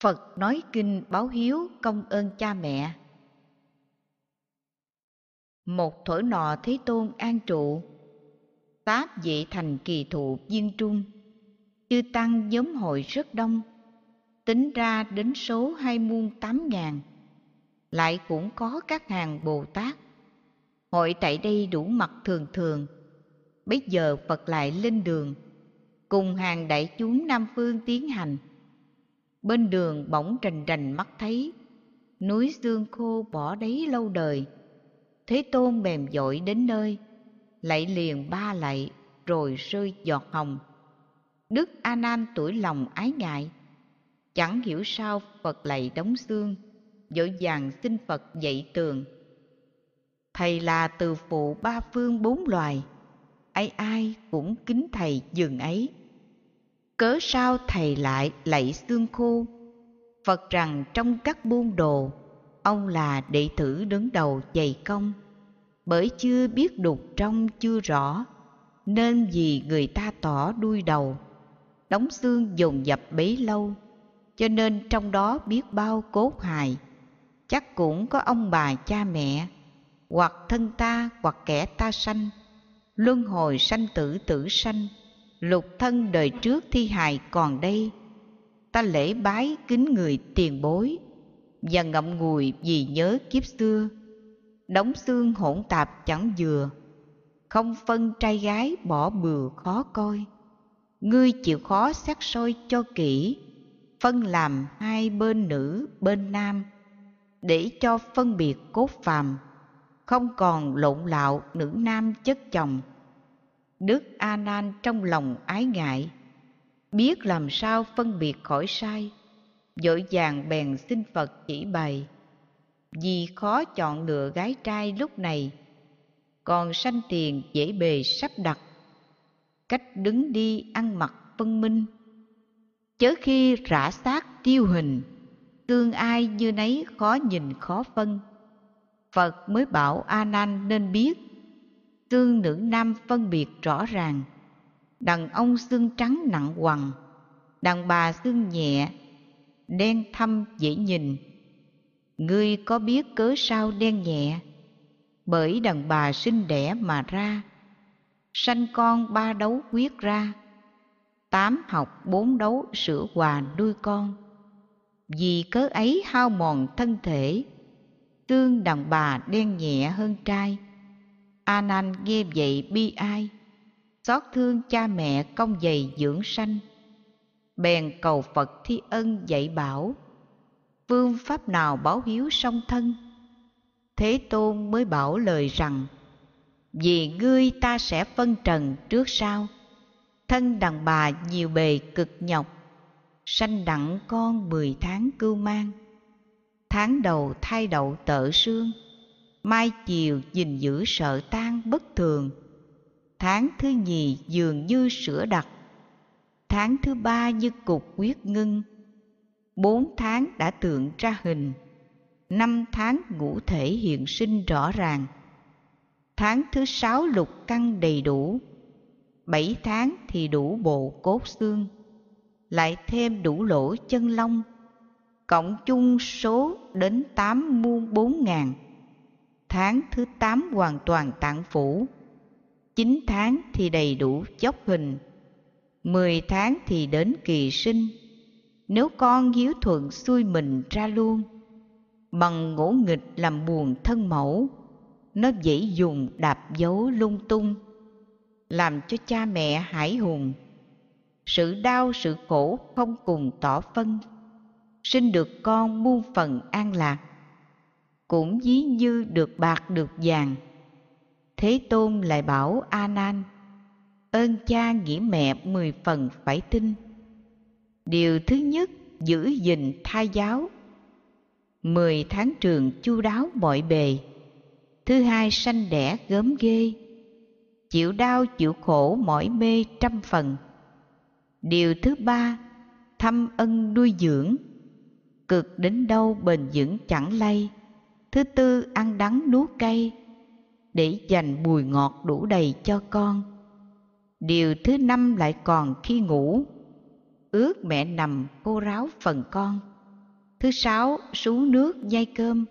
Phật nói kinh báo hiếu công ơn cha mẹ. Một thổi nọ Thế Tôn an trụ, Pháp dị thành kỳ thụ viên trung, chư tăng giống hội rất đông, tính ra đến số hai muôn tám ngàn, lại cũng có các hàng Bồ Tát. Hội tại đây đủ mặt thường thường, bây giờ Phật lại lên đường, cùng hàng đại chúng Nam Phương tiến hành bên đường bỗng rành rành mắt thấy, núi xương khô bỏ đấy lâu đời. Thế tôn bèm dội đến nơi, lạy liền ba lạy, rồi rơi giọt hồng. Đức a nan tuổi lòng ái ngại, chẳng hiểu sao phật lạy đóng xương dội vàng xin phật dạy tường. Thầy là từ phụ ba phương bốn loài, ai ai cũng kính thầy dường ấy cớ sao thầy lại lạy xương khô? Phật rằng trong các buôn đồ, ông là đệ tử đứng đầu dày công. Bởi chưa biết đục trong chưa rõ, nên vì người ta tỏ đuôi đầu, đóng xương dồn dập bấy lâu, cho nên trong đó biết bao cốt hài. Chắc cũng có ông bà cha mẹ, hoặc thân ta hoặc kẻ ta sanh, luân hồi sanh tử tử sanh lục thân đời trước thi hài còn đây. Ta lễ bái kính người tiền bối và ngậm ngùi vì nhớ kiếp xưa. Đóng xương hỗn tạp chẳng vừa, không phân trai gái bỏ bừa khó coi. Ngươi chịu khó xét soi cho kỹ, phân làm hai bên nữ, bên nam, để cho phân biệt cốt phàm, không còn lộn lạo nữ nam chất chồng. Đức A Nan trong lòng ái ngại, biết làm sao phân biệt khỏi sai, vội vàng bèn xin Phật chỉ bày. Vì khó chọn lựa gái trai lúc này, còn sanh tiền dễ bề sắp đặt, cách đứng đi ăn mặc phân minh. Chớ khi rã xác tiêu hình, tương ai như nấy khó nhìn khó phân. Phật mới bảo A Nan nên biết tương nữ nam phân biệt rõ ràng. Đàn ông xương trắng nặng quằn, đàn bà xương nhẹ, đen thâm dễ nhìn. Ngươi có biết cớ sao đen nhẹ? Bởi đàn bà sinh đẻ mà ra, sanh con ba đấu quyết ra. Tám học bốn đấu sửa quà nuôi con. Vì cớ ấy hao mòn thân thể, tương đàn bà đen nhẹ hơn trai a nan nghe vậy bi ai. Xót thương cha mẹ công dày dưỡng sanh. Bèn cầu phật thi ân dạy bảo, phương pháp nào báo hiếu song thân? Thế tôn mới bảo lời rằng, vì ngươi ta sẽ phân trần trước sau. Thân đàn bà nhiều bề cực nhọc, sanh đặng con mười tháng cưu mang. Tháng đầu thai đậu tợ xương mai chiều gìn giữ sợ tan bất thường. Tháng thứ nhì dường như sữa đặc. Tháng thứ ba như cục quyết ngưng. Bốn tháng đã tượng ra hình. Năm tháng ngũ thể hiện sinh rõ ràng. Tháng thứ sáu lục căn đầy đủ. Bảy tháng thì đủ bộ cốt xương. Lại thêm đủ lỗ chân lông. Cộng chung số đến tám muôn bốn ngàn tháng thứ tám hoàn toàn tạng phủ. Chín tháng thì đầy đủ chốc hình. Mười tháng thì đến kỳ sinh. Nếu con hiếu thuận xuôi mình ra luôn, bằng ngỗ nghịch làm buồn thân mẫu, nó dễ dùng đạp dấu lung tung, làm cho cha mẹ hải hùng. Sự đau, sự khổ không cùng tỏ phân. Sinh được con muôn phần an lạc cũng ví như được bạc được vàng. Thế tôn lại bảo a nan ơn cha nghĩa mẹ mười phần phải tin. Điều thứ nhất, giữ gìn thai giáo. Mười tháng trường chu đáo mọi bề. Thứ hai, sanh đẻ gớm ghê. Chịu đau chịu khổ mỏi mê trăm phần. Điều thứ ba thăm ân nuôi dưỡng. Cực đến đâu bền vững chẳng lay thứ tư ăn đắng nuốt cay để dành bùi ngọt đủ đầy cho con điều thứ năm lại còn khi ngủ ước mẹ nằm cô ráo phần con Thứ sáu, sú nước nhai cơm,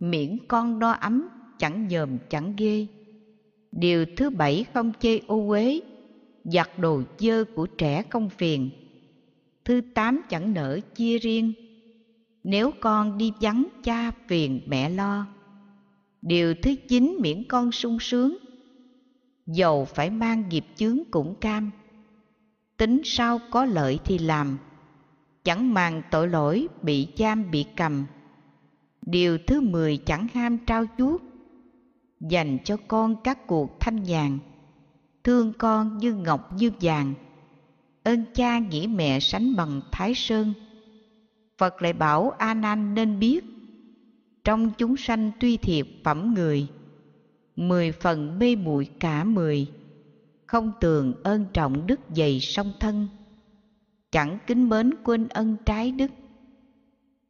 miễn con no ấm, chẳng nhờm chẳng ghê. Điều thứ bảy không chê ô uế, giặt đồ dơ của trẻ không phiền. Thứ tám chẳng nỡ chia riêng, nếu con đi vắng cha phiền mẹ lo. Điều thứ chín miễn con sung sướng, dầu phải mang nghiệp chướng cũng cam. Tính sao có lợi thì làm, chẳng màng tội lỗi bị giam bị cầm. Điều thứ mười chẳng ham trao chuốt, dành cho con các cuộc thanh nhàn, thương con như ngọc như vàng. Ơn cha nghĩ mẹ sánh bằng Thái Sơn. Phật lại bảo A Nan nên biết, trong chúng sanh tuy thiệt phẩm người, mười phần mê muội cả mười, không tường ơn trọng đức dày song thân chẳng kính mến quên ân trái đức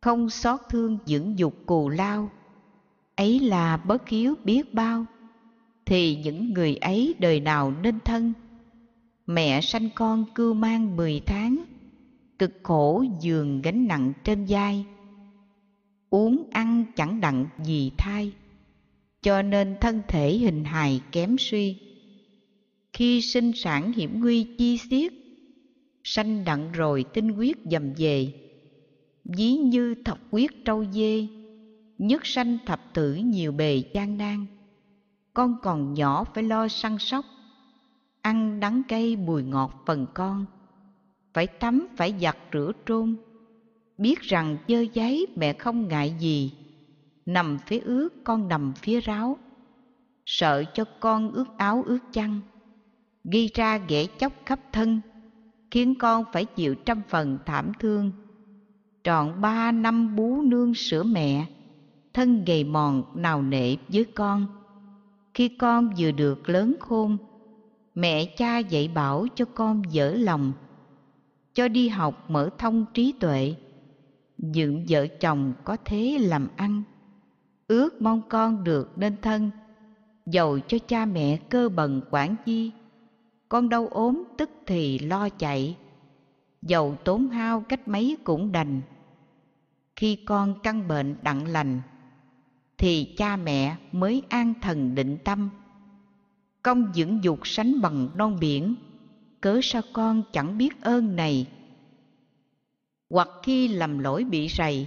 không xót thương dưỡng dục cù lao ấy là bất hiếu biết bao. Thì những người ấy đời nào nên thân? Mẹ sanh con cưu mang mười tháng cực khổ giường gánh nặng trên vai. Uống ăn chẳng đặng gì thai, cho nên thân thể hình hài kém suy. Khi sinh sản hiểm nguy chi xiết, sanh đặng rồi tinh huyết dầm về. Ví như thập quyết trâu dê, nhất sanh thập tử nhiều bề gian nan. Con còn nhỏ phải lo săn sóc, ăn đắng cay bùi ngọt phần con phải tắm, phải giặt rửa trôn. Biết rằng dơ giấy mẹ không ngại gì. Nằm phía ướt, con nằm phía ráo. Sợ cho con ướt áo, ướt chăn. Gây ra ghẻ chóc khắp thân, khiến con phải chịu trăm phần thảm thương. Trọn ba năm bú nương sữa mẹ, thân gầy mòn nào nệ với con. Khi con vừa được lớn khôn, mẹ cha dạy bảo cho con dở lòng cho đi học mở thông trí tuệ. Dựng vợ chồng có thế làm ăn, ước mong con được nên thân, dầu cho cha mẹ cơ bần quản chi, con đau ốm tức thì lo chạy, dầu tốn hao cách mấy cũng đành. Khi con căn bệnh đặng lành, thì cha mẹ mới an thần định tâm. Công dưỡng dục sánh bằng non biển cớ sao con chẳng biết ơn này? Hoặc khi lầm lỗi bị rầy,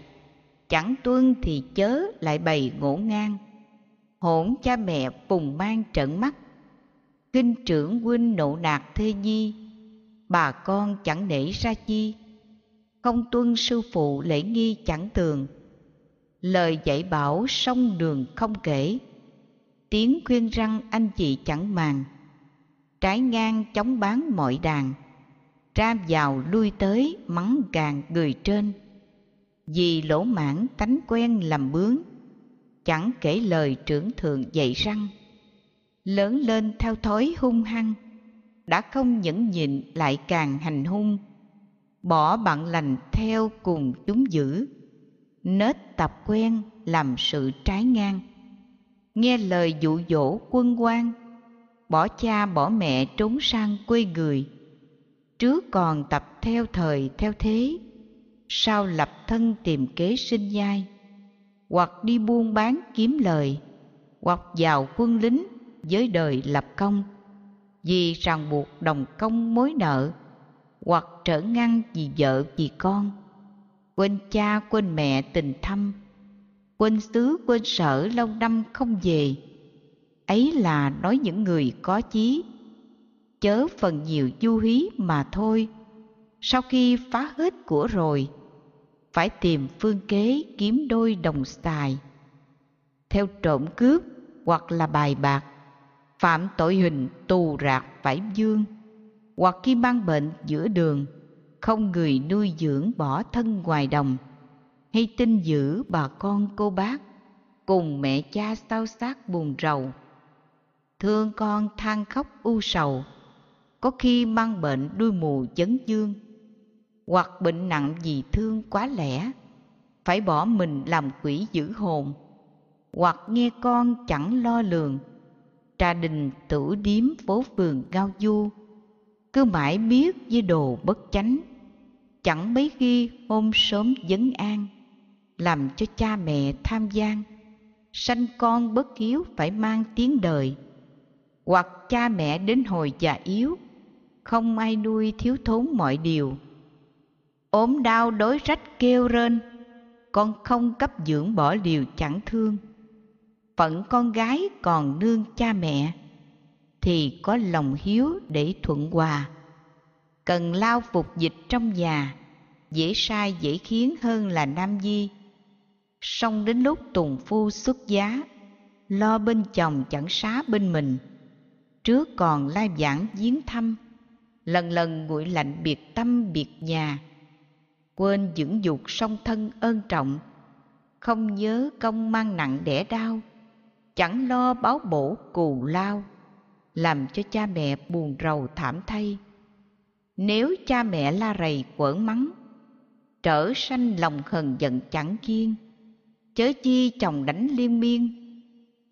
chẳng tuân thì chớ lại bày ngổ ngang. Hỗn cha mẹ phùng mang trận mắt. Kinh trưởng huynh nộ nạt thê nhi, bà con chẳng nể ra chi. Không tuân sư phụ lễ nghi chẳng tường lời dạy bảo sông đường không kể. Tiếng khuyên răng anh chị chẳng màng trái ngang chống bán mọi đàn, ra vào lui tới mắng càng người trên. Vì lỗ mãn tánh quen làm bướng, chẳng kể lời trưởng thượng dạy răng. Lớn lên theo thói hung hăng, đã không nhẫn nhịn lại càng hành hung, bỏ bạn lành theo cùng chúng dữ. Nết tập quen làm sự trái ngang, nghe lời dụ dỗ quân quan bỏ cha bỏ mẹ trốn sang quê người. Trước còn tập theo thời, theo thế sau lập thân tìm kế sinh nhai. Hoặc đi buôn bán kiếm lời, hoặc vào quân lính với đời lập công. Vì ràng buộc đồng công mối nợ, hoặc trở ngăn vì vợ vì con. Quên cha quên mẹ tình thâm, quên xứ quên sở lâu năm không về ấy là nói những người có chí. Chớ phần nhiều du hí mà thôi. Sau khi phá hết của rồi, phải tìm phương kế kiếm đôi đồng xài. Theo trộm cướp hoặc là bài bạc, phạm tội hình tù rạc phải dương, hoặc khi mang bệnh giữa đường, không người nuôi dưỡng bỏ thân ngoài đồng, hay tin giữ bà con cô bác cùng mẹ cha sao xác buồn rầu thương con than khóc u sầu, có khi mang bệnh đuôi mù chấn dương. Hoặc bệnh nặng vì thương quá lẻ, phải bỏ mình làm quỷ giữ hồn. Hoặc nghe con chẳng lo lường, trà đình tử điếm phố phường gao du. Cứ mãi biết với đồ bất chánh, chẳng mấy khi hôm sớm vấn an, làm cho cha mẹ tham gian. Sanh con bất hiếu phải mang tiếng đời hoặc cha mẹ đến hồi già yếu, không ai nuôi thiếu thốn mọi điều. Ốm đau đối rách kêu rên, con không cấp dưỡng bỏ điều chẳng thương. Phận con gái còn nương cha mẹ, thì có lòng hiếu để thuận hòa. Cần lao phục dịch trong nhà, dễ sai dễ khiến hơn là nam di. Song đến lúc tùng phu xuất giá, lo bên chồng chẳng xá bên mình trước còn lai giảng viếng thăm. Lần lần nguội lạnh biệt tâm biệt nhà. Quên dưỡng dục song thân ơn trọng. Không nhớ công mang nặng đẻ đau. Chẳng lo báo bổ cù lao. Làm cho cha mẹ buồn rầu thảm thay. Nếu cha mẹ la rầy quở mắng, trở sanh lòng hờn giận chẳng kiên. Chớ chi chồng đánh liên miên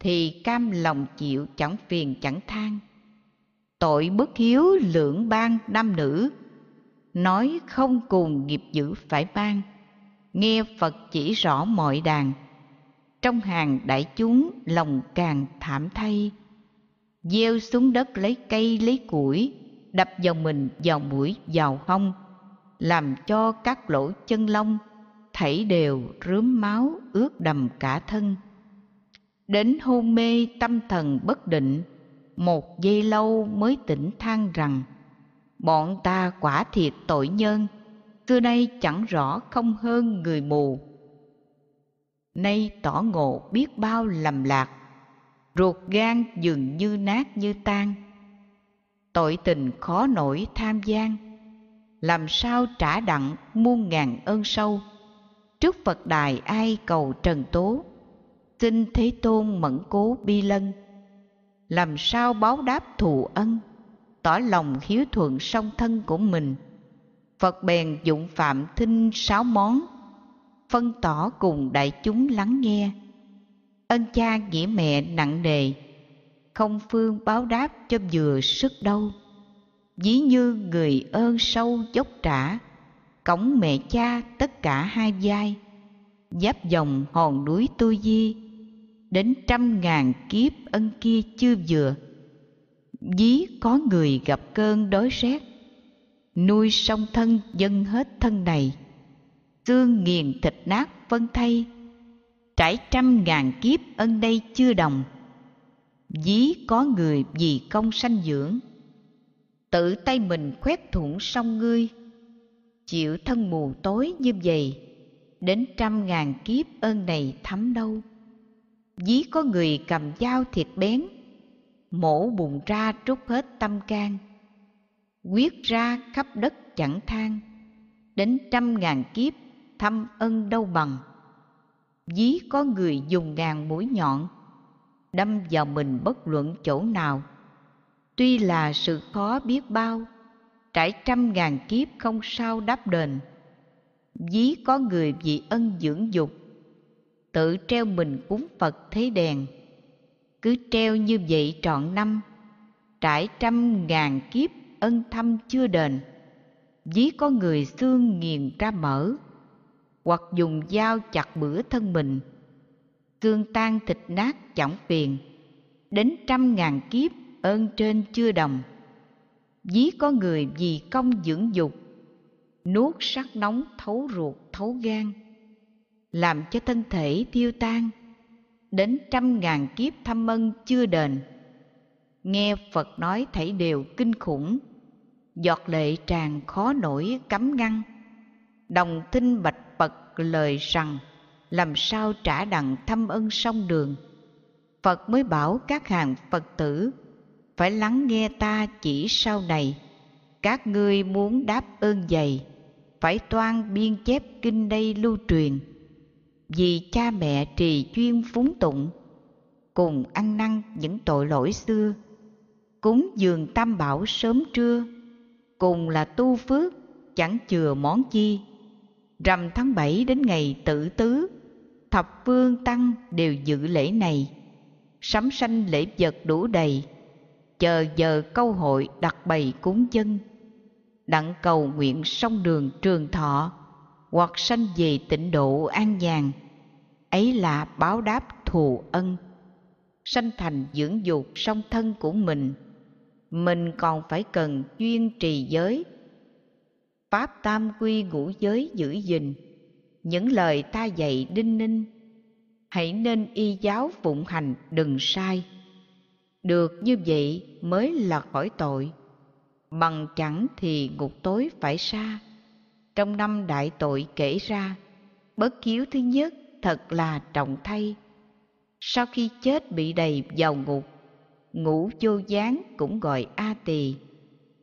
thì cam lòng chịu chẳng phiền chẳng than. Tội bất hiếu lưỡng ban nam nữ, nói không cùng nghiệp dữ phải ban. Nghe phật chỉ rõ mọi đàn, trong hàng đại chúng lòng càng thảm thay. Gieo xuống đất lấy cây lấy củi, đập vào mình, vào mũi, vào hông, làm cho các lỗ chân lông, thảy đều rướm máu ướt đầm cả thân đến hôn mê tâm thần bất định, một giây lâu mới tỉnh than rằng, bọn ta quả thiệt tội nhân, xưa nay chẳng rõ không hơn người mù. Nay tỏ ngộ biết bao lầm lạc, ruột gan dường như nát như tan. Tội tình khó nổi tham gian, làm sao trả đặng muôn ngàn ơn sâu. Trước phật đài ai cầu trần tố xin thế tôn mẫn cố bi lân. Làm sao báo đáp thù ân? Tỏ lòng hiếu thuận song thân của mình. Phật bèn dụng phạm thinh sáu món. Phân tỏ cùng đại chúng lắng nghe. Ân cha nghĩa mẹ nặng nề. Không phương báo đáp cho vừa sức đâu dí như người ơn sâu dốc trả cổng mẹ cha tất cả hai vai. Giáp dòng hòn núi tu di đến trăm ngàn kiếp ân kia chưa vừa. Dí có người gặp cơn đói rét, nuôi song thân dân hết thân này. Xương nghiền thịt nát vân thay, trải trăm ngàn kiếp ân đây chưa đồng. Dí có người vì công sanh dưỡng, tự tay mình khoét thủng sông ngươi, chịu thân mù tối như vậy, đến trăm ngàn kiếp ơn này thấm đâu ví có người cầm dao thiệt bén, mổ bùn ra trút hết tâm can, quyết ra khắp đất chẳng than, đến trăm ngàn kiếp thăm ân đâu bằng. Ví có người dùng ngàn mũi nhọn, đâm vào mình bất luận chỗ nào. Tuy là sự khó biết bao, trải trăm ngàn kiếp không sao đáp đền. Ví có người vì ân dưỡng dục tự treo mình cúng phật thế đèn cứ treo như vậy trọn năm, trải trăm ngàn kiếp ân thâm chưa đền. Dí có người xương nghiền ra mỡ hoặc dùng dao chặt bữa thân mình. Xương tan thịt nát chẳng phiền, đến trăm ngàn kiếp ơn trên chưa đồng. Dí có người vì công dưỡng dục, nuốt sắc nóng thấu ruột thấu gan làm cho thân thể tiêu tan. Đến trăm ngàn kiếp thâm mân chưa đền. Nghe phật nói thảy đều kinh khủng. Giọt lệ tràn khó nổi cấm ngăn. Đồng Thinh bạch bật lời rằng, làm sao trả đặng thâm ân sông đường? Phật mới bảo các hàng phật tử, phải lắng nghe ta chỉ sau này. Các ngươi muốn đáp ơn dày, phải toan biên chép kinh đây lưu truyền vì cha mẹ trì chuyên phúng tụng, cùng ăn năn những tội lỗi xưa, cúng dường tam bảo sớm trưa, cùng là tu phước, chẳng chừa món chi. Rằm tháng bảy đến ngày tự tứ, thập phương tăng đều dự lễ này, sắm sanh lễ vật đủ đầy, chờ giờ câu hội đặt bày cúng dân, đặng cầu nguyện sông đường trường thọ hoặc sanh về tịnh độ an nhàn. Ấy là báo đáp thù ân, sanh thành dưỡng dục song thân của mình. Mình còn phải cần chuyên trì giới. Pháp tam quy ngũ giới giữ gìn, những lời ta dạy đinh ninh. Hãy nên y giáo phụng hành đừng sai. Được như vậy mới là khỏi tội. Bằng chẳng thì ngục tối phải xa trong năm đại tội kể ra, bất hiếu thứ nhất thật là trọng thay. Sau khi chết bị đầy vào ngục, ngũ vô gián cũng gọi a tỳ.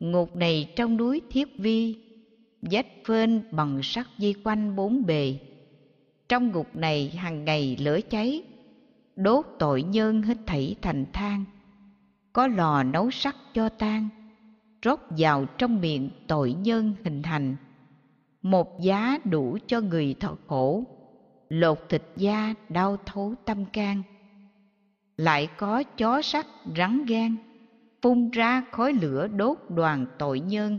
Ngục này trong núi thiết vi, vách phên bằng sắt dây quanh bốn bề. Trong ngục này hàng ngày lửa cháy, đốt tội nhân hết thảy thành than. Có lò nấu sắt cho tan, rót vào trong miệng tội nhân hình thành một giá đủ cho người thọ khổ. Lột thịt da, đau thấu tâm can. Lại có chó sắt rắn gan, phun ra khói lửa đốt đoàn tội nhân.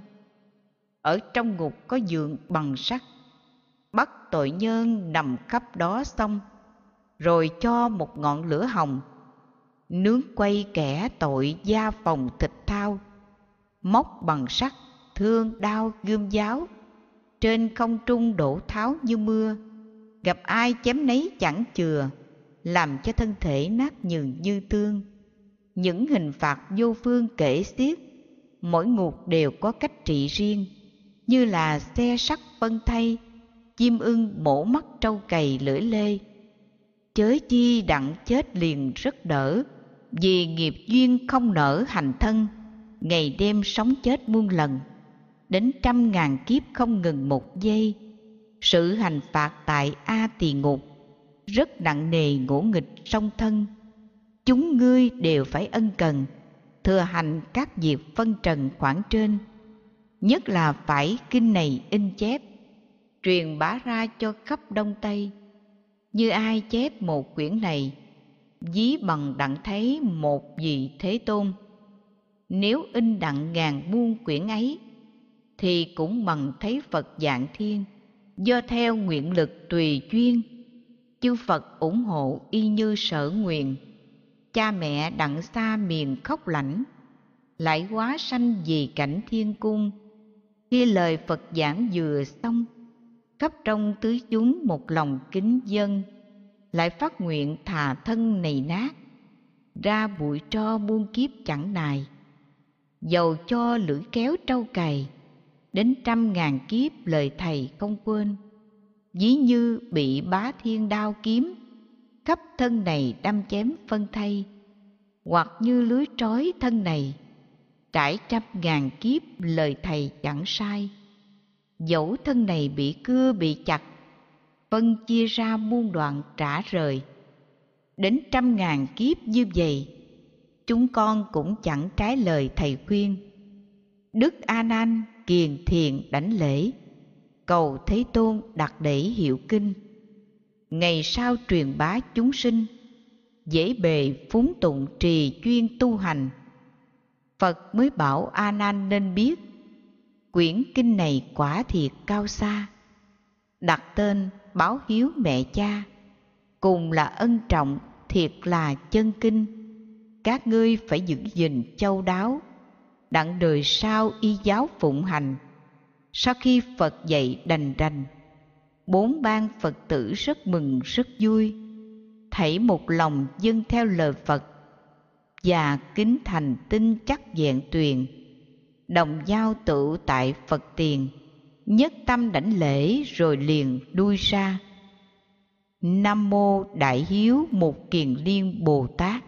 Ở trong ngục có giường bằng sắt. Bắt tội nhân nằm khắp đó xong, rồi cho một ngọn lửa hồng. Nướng quay kẻ tội da phòng thịt thao, móc bằng sắt, thương đau gươm giáo trên không trung đổ tháo như mưa. Gặp ai chém nấy chẳng chừa, làm cho thân thể nát nhừ như tương. Những hình phạt vô phương kể xiết, mỗi ngục đều có cách trị riêng, như là xe sắt phân thay, chim ưng mổ mắt trâu cày lưỡi lê. Chớ chi đặng chết liền rất đỡ, vì nghiệp duyên không nở hành thân, ngày đêm sống chết muôn lần đến trăm ngàn kiếp không ngừng một giây. Sự hành phạt tại a tỳ ngục rất nặng nề ngỗ nghịch song thân. Chúng ngươi đều phải ân cần, thừa hành các việc phân trần khoảng trên. Nhất là phải kinh này in chép, truyền bá ra cho khắp đông tây. Như ai chép một quyển này dí bằng đặng thấy một vị thế tôn. Nếu in đặng ngàn muôn quyển ấy thì cũng bằng thấy phật dạng thiên. Do theo nguyện lực tùy duyên, chư phật ủng hộ y như sở nguyện. Cha mẹ đặng xa miền khóc lãnh lại hóa sanh vì cảnh thiên cung. Khi lời phật giảng vừa xong, khắp trong tứ chúng một lòng kính dân, lại phát nguyện thà thân này nát, ra bụi tro muôn kiếp chẳng nài. Dầu cho lưỡi kéo trâu cày đến trăm ngàn kiếp lời thầy không quên. Ví như bị bá thiên đao kiếm, khắp thân này đâm chém phân thay. Hoặc như lưới trói thân này, trải trăm ngàn kiếp lời thầy chẳng sai. Dẫu thân này bị cưa bị chặt, phân chia ra muôn đoạn trả rời. Đến trăm ngàn kiếp như vậy, chúng con cũng chẳng trái lời thầy khuyên. Đức a nan kiền thiền đảnh lễ. Cầu thế tôn đặt để hiệu kinh. Ngày sau truyền bá chúng sinh, dễ bề phúng tụng trì chuyên tu hành. Phật mới bảo a nan nên biết, quyển kinh này quả thiệt cao xa. Đặt tên báo hiếu mẹ cha, cùng là ân trọng thiệt là chân kinh. Các ngươi phải giữ gìn châu đáo đặng đời sau y giáo phụng hành. Sau khi phật dạy đành đành bốn ban phật tử rất mừng, rất vui thảy một lòng dâng theo lời phật và kính thành tinh chắc vẹn tuyền, đồng giao tự tại phật tiền, nhất tâm đảnh lễ rồi liền đuôi ra. Nam mô đại hiếu một kiền liên bồ tát.